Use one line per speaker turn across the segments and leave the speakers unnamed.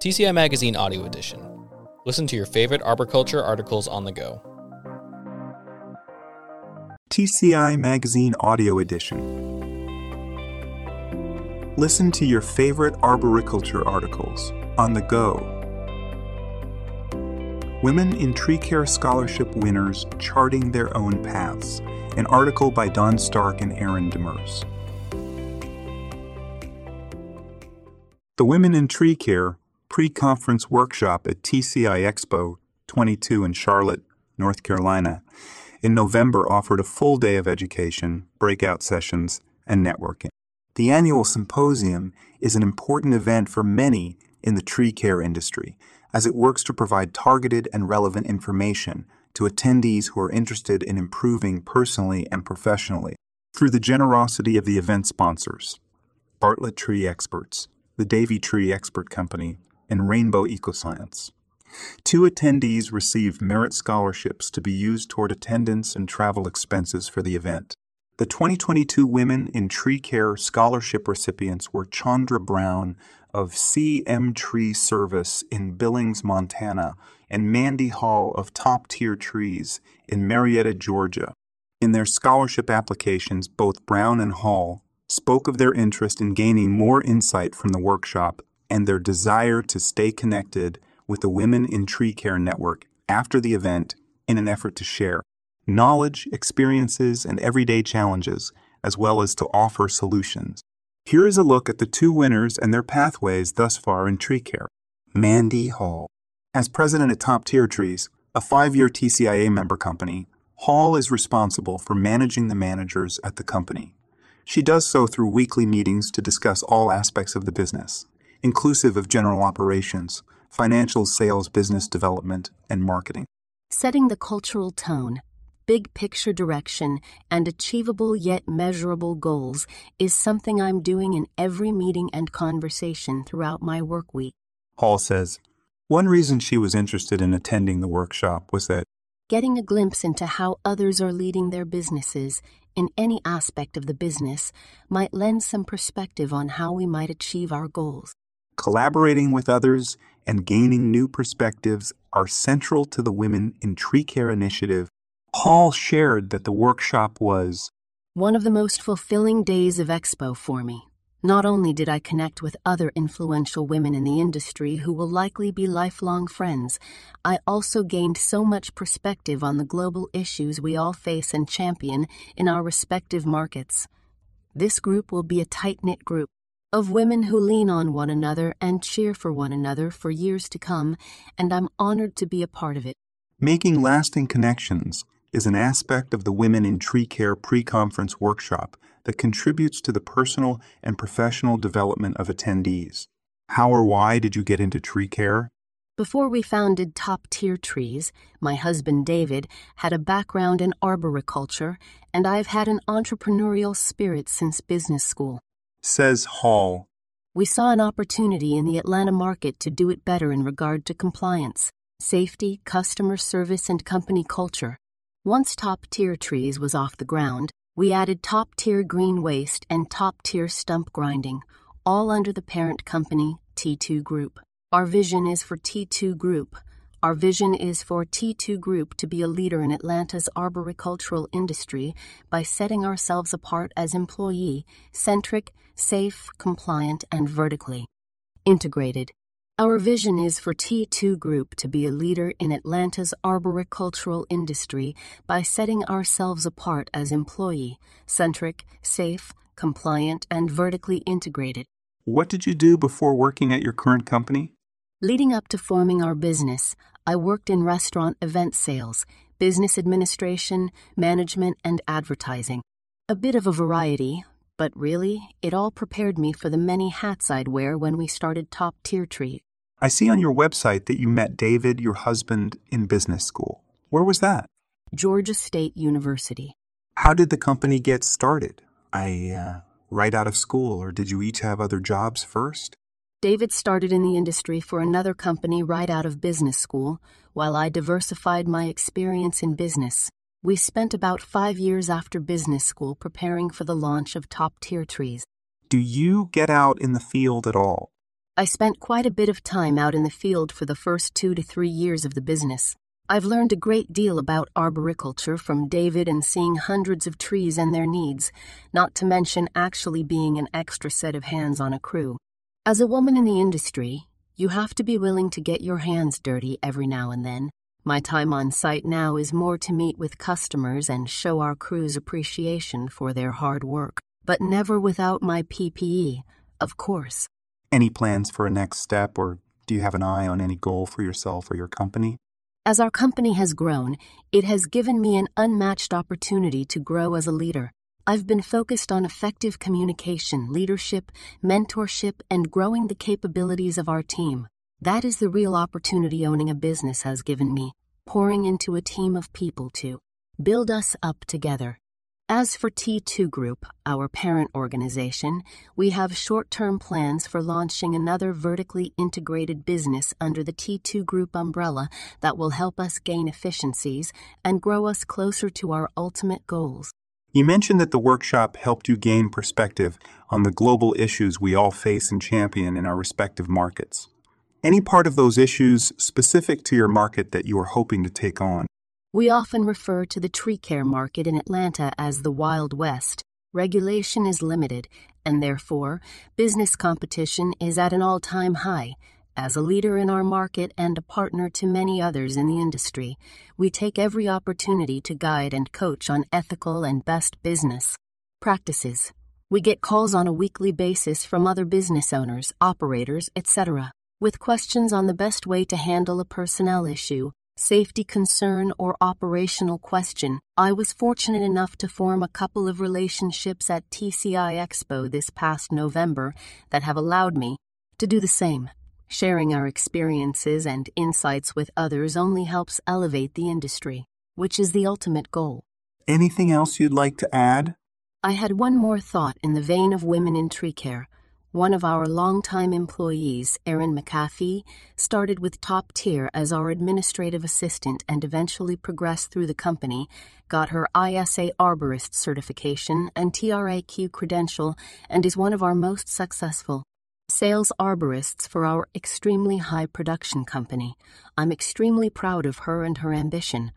TCI Magazine Audio Edition. Listen to your favorite arboriculture articles on the go.
TCI Magazine Audio Edition. Listen to your favorite arboriculture articles on the go. Women in Tree Care Scholarship winners charting their own paths. An article by Don Stark and Erin Demers. The Women in Tree Care pre conference workshop at TCI Expo 22 in Charlotte, North Carolina, in November offered a full day of education, breakout sessions, and networking. The annual symposium is an important event for many in the tree care industry as it works to provide targeted and relevant information to attendees who are interested in improving personally and professionally through the generosity of the event sponsors Bartlett Tree Experts, the Davey Tree Expert Company, and Rainbow Ecoscience. Two attendees received merit scholarships to be used toward attendance and travel expenses for the event. The 2022 Women in Tree Care Scholarship recipients were Chandra Brown of CM Tree Service in Billings, Montana, and Mandy Hall of Top Tier Trees in Marietta, Georgia. In their scholarship applications, both Brown and Hall spoke of their interest in gaining more insight from the workshop and their desire to stay connected with the Women in Tree Care Network after the event in an effort to share knowledge, experiences, and everyday challenges, as well as to offer solutions. Here is a look at the two winners and their pathways thus far in tree care. Mandy Hall. As president at Top Tier Trees, a five year TCIA member company, Hall is responsible for managing the managers at the company. She does so through weekly meetings to discuss all aspects of the business, inclusive of general operations, financial sales, business development, and marketing.
Setting the cultural tone, big picture direction, and achievable yet measurable goals is something I'm doing in every meeting and conversation throughout my work week.
Hall says, one reason she was interested in attending the workshop was that
Getting a glimpse into how others are leading their businesses in any aspect of the business might lend some perspective on how we might achieve our goals.
Collaborating with others and gaining new perspectives are central to the Women in Tree Care initiative. Hall shared that the workshop was
One of the most fulfilling days of Expo for me. Not only did I connect with other influential women in the industry who will likely be lifelong friends, I also gained so much perspective on the global issues we all face and champion in our respective markets. This group will be a tight knit group of women who lean on one another and cheer for one another for years to come, and I'm honored to be a part of it.
making lasting connections is an aspect of the Women in Tree Care pre conference workshop that contributes to the personal and professional development of attendees. How or why did you get into tree care?
Before we founded Top Tier Trees, my husband David had a background in arboriculture, and I've had an entrepreneurial spirit since business school.
Says Hall.
We saw an opportunity in the Atlanta market to do it better in regard to compliance, safety, customer service, and company culture. Once Top Tier Trees was off the ground, we added top tier green waste and top tier stump grinding, all under the parent company, T2 Group. Our vision is for T2 Group. Our vision is for T2 Group to be a leader in Atlanta's arboricultural industry by setting ourselves apart as employee centric, safe, compliant, and vertically integrated. Our vision is for T2 Group to be a leader in Atlanta's arboricultural industry by setting ourselves apart as employee centric, safe, compliant, and vertically integrated.
What did you do before working at your current company?
Leading up to forming our business, I worked in restaurant event sales, business administration, management, and advertising. A bit of a variety, but really, it all prepared me for the many hats I'd wear when we started Top Tier Tree.
I see on your website that you met David, your husband, in business school. Where was that?
Georgia State University.
How did the company get started? I, uh, right out of school, or did you each have other jobs first?
David started in the industry for another company right out of business school, while I diversified my experience in business. We spent about five years after business school preparing for the launch of Top Tier Trees.
Do you get out in the field at all?
I spent quite a bit of time out in the field for the first two to three years of the business. I've learned a great deal about arboriculture from David and seeing hundreds of trees and their needs, not to mention actually being an extra set of hands on a crew. As a woman in the industry, you have to be willing to get your hands dirty every now and then. My time on site now is more to meet with customers and show our crews appreciation for their hard work, but never without my PPE, of course.
Any plans for a next step, or do you have an eye on any goal for yourself or your company?
As our company has grown, it has given me an unmatched opportunity to grow as a leader. I've been focused on effective communication, leadership, mentorship, and growing the capabilities of our team. That is the real opportunity owning a business has given me, pouring into a team of people to build us up together. As for T2 Group, our parent organization, we have short term plans for launching another vertically integrated business under the T2 Group umbrella that will help us gain efficiencies and grow us closer to our ultimate goals.
You mentioned that the workshop helped you gain perspective on the global issues we all face and champion in our respective markets. Any part of those issues specific to your market that you are hoping to take on?
We often refer to the tree care market in Atlanta as the Wild West. Regulation is limited, and therefore, business competition is at an all time high. As a leader in our market and a partner to many others in the industry, we take every opportunity to guide and coach on ethical and best business practices. We get calls on a weekly basis from other business owners, operators, etc., with questions on the best way to handle a personnel issue safety concern, or operational question, I was fortunate enough to form a couple of relationships at TCI Expo this past November that have allowed me to do the same. Sharing our experiences and insights with others only helps elevate the industry, which is the ultimate goal.
Anything else you'd like to add?
I had one more thought in the vein of women in tree care. One of our longtime employees, Erin McAfee, started with top tier as our administrative assistant and eventually progressed through the company, got her ISA Arborist certification and TRAQ credential, and is one of our most successful sales arborists for our extremely high production company. I'm extremely proud of her and her ambition.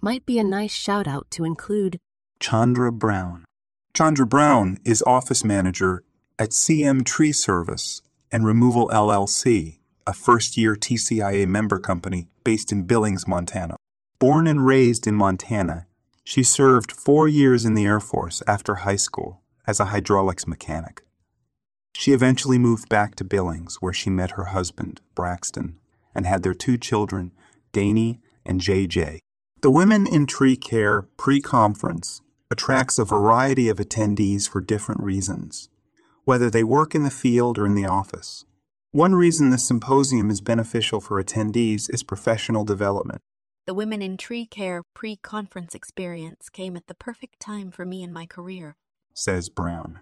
Might be a nice shout out to include
Chandra Brown. Chandra Brown is office manager at CM Tree Service and Removal LLC, a first year TCIA member company based in Billings, Montana. Born and raised in Montana, she served four years in the Air Force after high school as a hydraulics mechanic. She eventually moved back to Billings, where she met her husband, Braxton, and had their two children, Danny and JJ. The Women in Tree Care pre conference attracts a variety of attendees for different reasons whether they work in the field or in the office. One reason the symposium is beneficial for attendees is professional development.
The Women in Tree Care pre conference experience came at the perfect time for me in my career,
says Brown.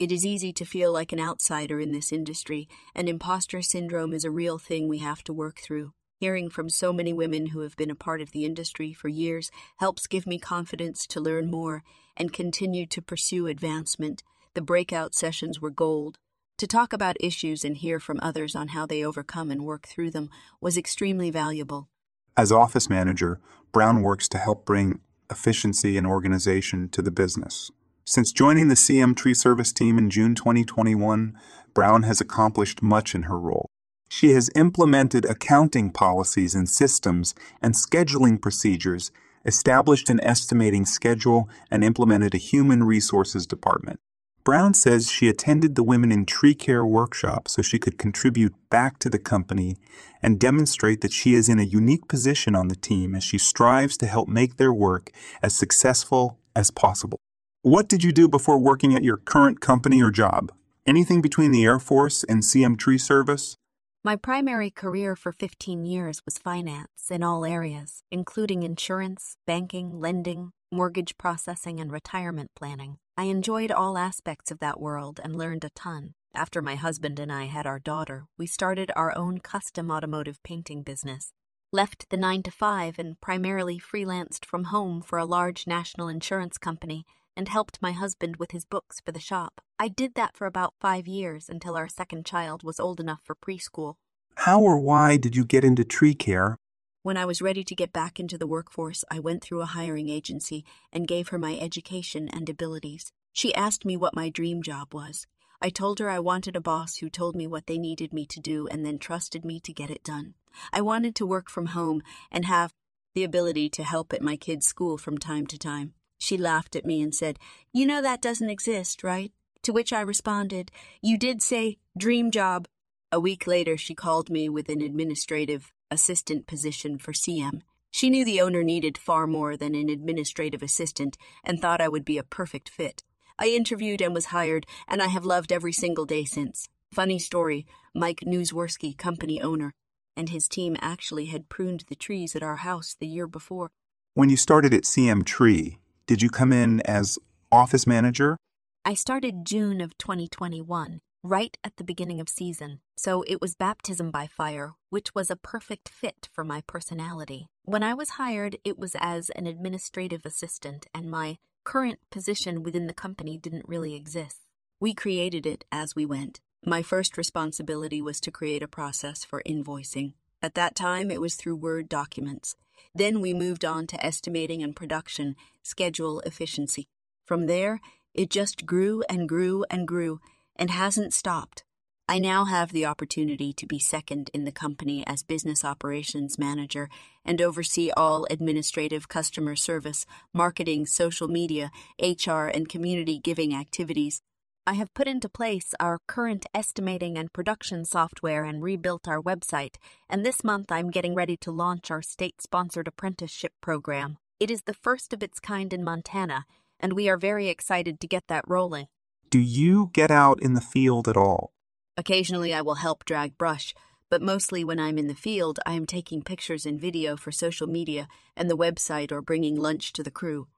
It is easy to feel like an outsider in this industry, and imposter syndrome is a real thing we have to work through. Hearing from so many women who have been a part of the industry for years helps give me confidence to learn more and continue to pursue advancement the breakout sessions were gold. To talk about issues and hear from others on how they overcome and work through them was extremely valuable.
As office manager, Brown works to help bring efficiency and organization to the business. Since joining the CM Tree Service team in June 2021, Brown has accomplished much in her role. She has implemented accounting policies and systems and scheduling procedures, established an estimating schedule, and implemented a human resources department. Brown says she attended the Women in Tree Care workshop so she could contribute back to the company and demonstrate that she is in a unique position on the team as she strives to help make their work as successful as possible. What did you do before working at your current company or job? Anything between the Air Force and CM Tree Service?
My primary career for 15 years was finance in all areas, including insurance, banking, lending, mortgage processing, and retirement planning. I enjoyed all aspects of that world and learned a ton. After my husband and I had our daughter, we started our own custom automotive painting business. Left the 9 to 5 and primarily freelanced from home for a large national insurance company and helped my husband with his books for the shop. I did that for about five years until our second child was old enough for preschool.
How or why did you get into tree care?
When I was ready to get back into the workforce, I went through a hiring agency and gave her my education and abilities. She asked me what my dream job was. I told her I wanted a boss who told me what they needed me to do and then trusted me to get it done. I wanted to work from home and have the ability to help at my kids' school from time to time. She laughed at me and said, You know that doesn't exist, right? To which I responded, You did say dream job. A week later, she called me with an administrative assistant position for CM. She knew the owner needed far more than an administrative assistant and thought I would be a perfect fit. I interviewed and was hired, and I have loved every single day since. Funny story Mike Newsworski, company owner, and his team actually had pruned the trees at our house the year before.
When you started at CM Tree, did you come in as office manager?
I started June of 2021, right at the beginning of season, so it was baptism by fire, which was a perfect fit for my personality. When I was hired, it was as an administrative assistant, and my current position within the company didn't really exist. We created it as we went. My first responsibility was to create a process for invoicing. At that time, it was through Word documents. Then we moved on to estimating and production, schedule efficiency. From there, it just grew and grew and grew and hasn't stopped. I now have the opportunity to be second in the company as business operations manager and oversee all administrative customer service, marketing, social media, HR, and community giving activities. I have put into place our current estimating and production software and rebuilt our website, and this month I'm getting ready to launch our state sponsored apprenticeship program. It is the first of its kind in Montana, and we are very excited to get that rolling.
Do you get out in the field at all?
Occasionally, I will help drag brush, but mostly when I'm in the field, I am taking pictures and video for social media and the website or bringing lunch to the crew.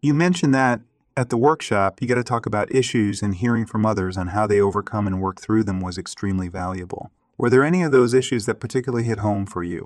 You mentioned that at the workshop, you got to talk about issues and hearing from others on how they overcome and work through them was extremely valuable. Were there any of those issues that particularly hit home for you?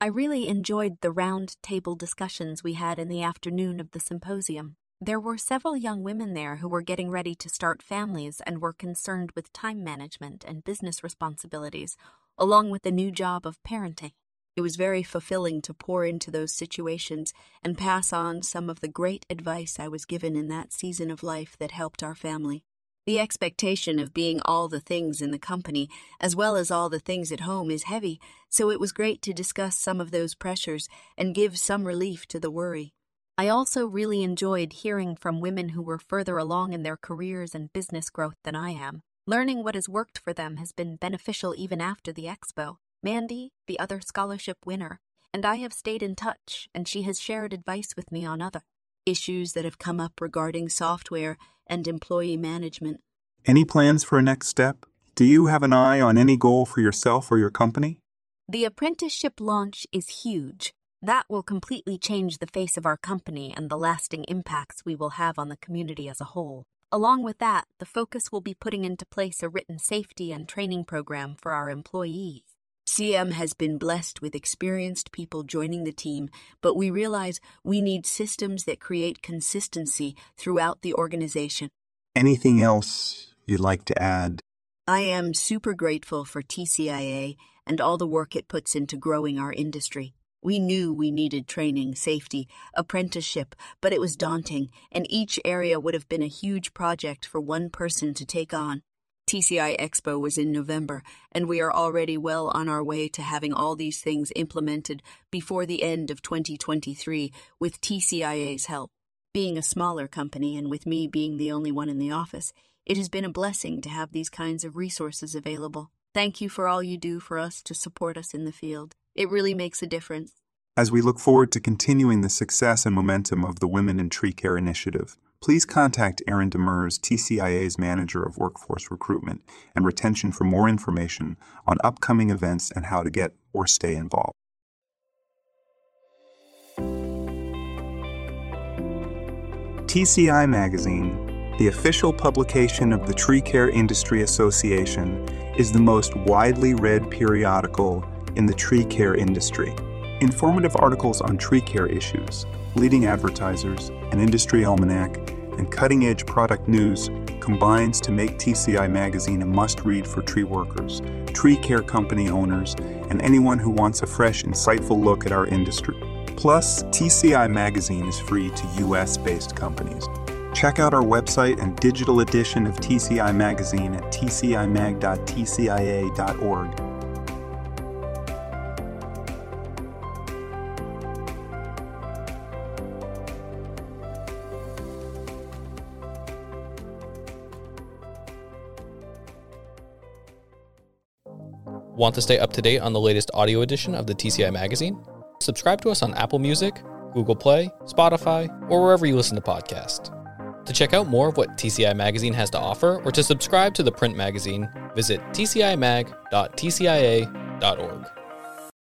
I really enjoyed the round table discussions we had in the afternoon of the symposium. There were several young women there who were getting ready to start families and were concerned with time management and business responsibilities, along with the new job of parenting. It was very fulfilling to pour into those situations and pass on some of the great advice I was given in that season of life that helped our family. The expectation of being all the things in the company, as well as all the things at home, is heavy, so it was great to discuss some of those pressures and give some relief to the worry. I also really enjoyed hearing from women who were further along in their careers and business growth than I am. Learning what has worked for them has been beneficial even after the expo. Mandy, the other scholarship winner, and I have stayed in touch, and she has shared advice with me on other issues that have come up regarding software and employee management.
Any plans for a next step? Do you have an eye on any goal for yourself or your company?
The apprenticeship launch is huge, that will completely change the face of our company and the lasting impacts we will have on the community as a whole. Along with that, the focus will be putting into place a written safety and training program for our employees. CM has been blessed with experienced people joining the team, but we realize we need systems that create consistency throughout the organization.
Anything else you'd like to add?
I am super grateful for TCIA and all the work it puts into growing our industry. We knew we needed training, safety, apprenticeship, but it was daunting, and each area would have been a huge project for one person to take on. TCI Expo was in November, and we are already well on our way to having all these things implemented before the end of 2023 with TCIA's help. Being a smaller company and with me being the only one in the office, it has been a blessing to have these kinds of resources available. Thank you for all you do for us to support us in the field. It really makes a difference.
As we look forward to continuing the success and momentum of the Women in Tree Care initiative, please contact Erin Demers, TCIA's Manager of Workforce Recruitment and Retention for more information on upcoming events and how to get or stay involved. TCI Magazine, the official publication of the Tree Care Industry Association, is the most widely read periodical in the tree care industry. Informative articles on tree care issues, leading advertisers, an industry almanac, and cutting edge product news combines to make TCI Magazine a must read for tree workers, tree care company owners, and anyone who wants a fresh, insightful look at our industry. Plus, TCI Magazine is free to US based companies. Check out our website and digital edition of TCI Magazine at tcimag.tcia.org.
Want to stay up to date on the latest audio edition of the TCI Magazine? Subscribe to us on Apple Music, Google Play, Spotify, or wherever you listen to podcasts. To check out more of what TCI Magazine has to offer or to subscribe to the print magazine, visit tcimag.tcia.org.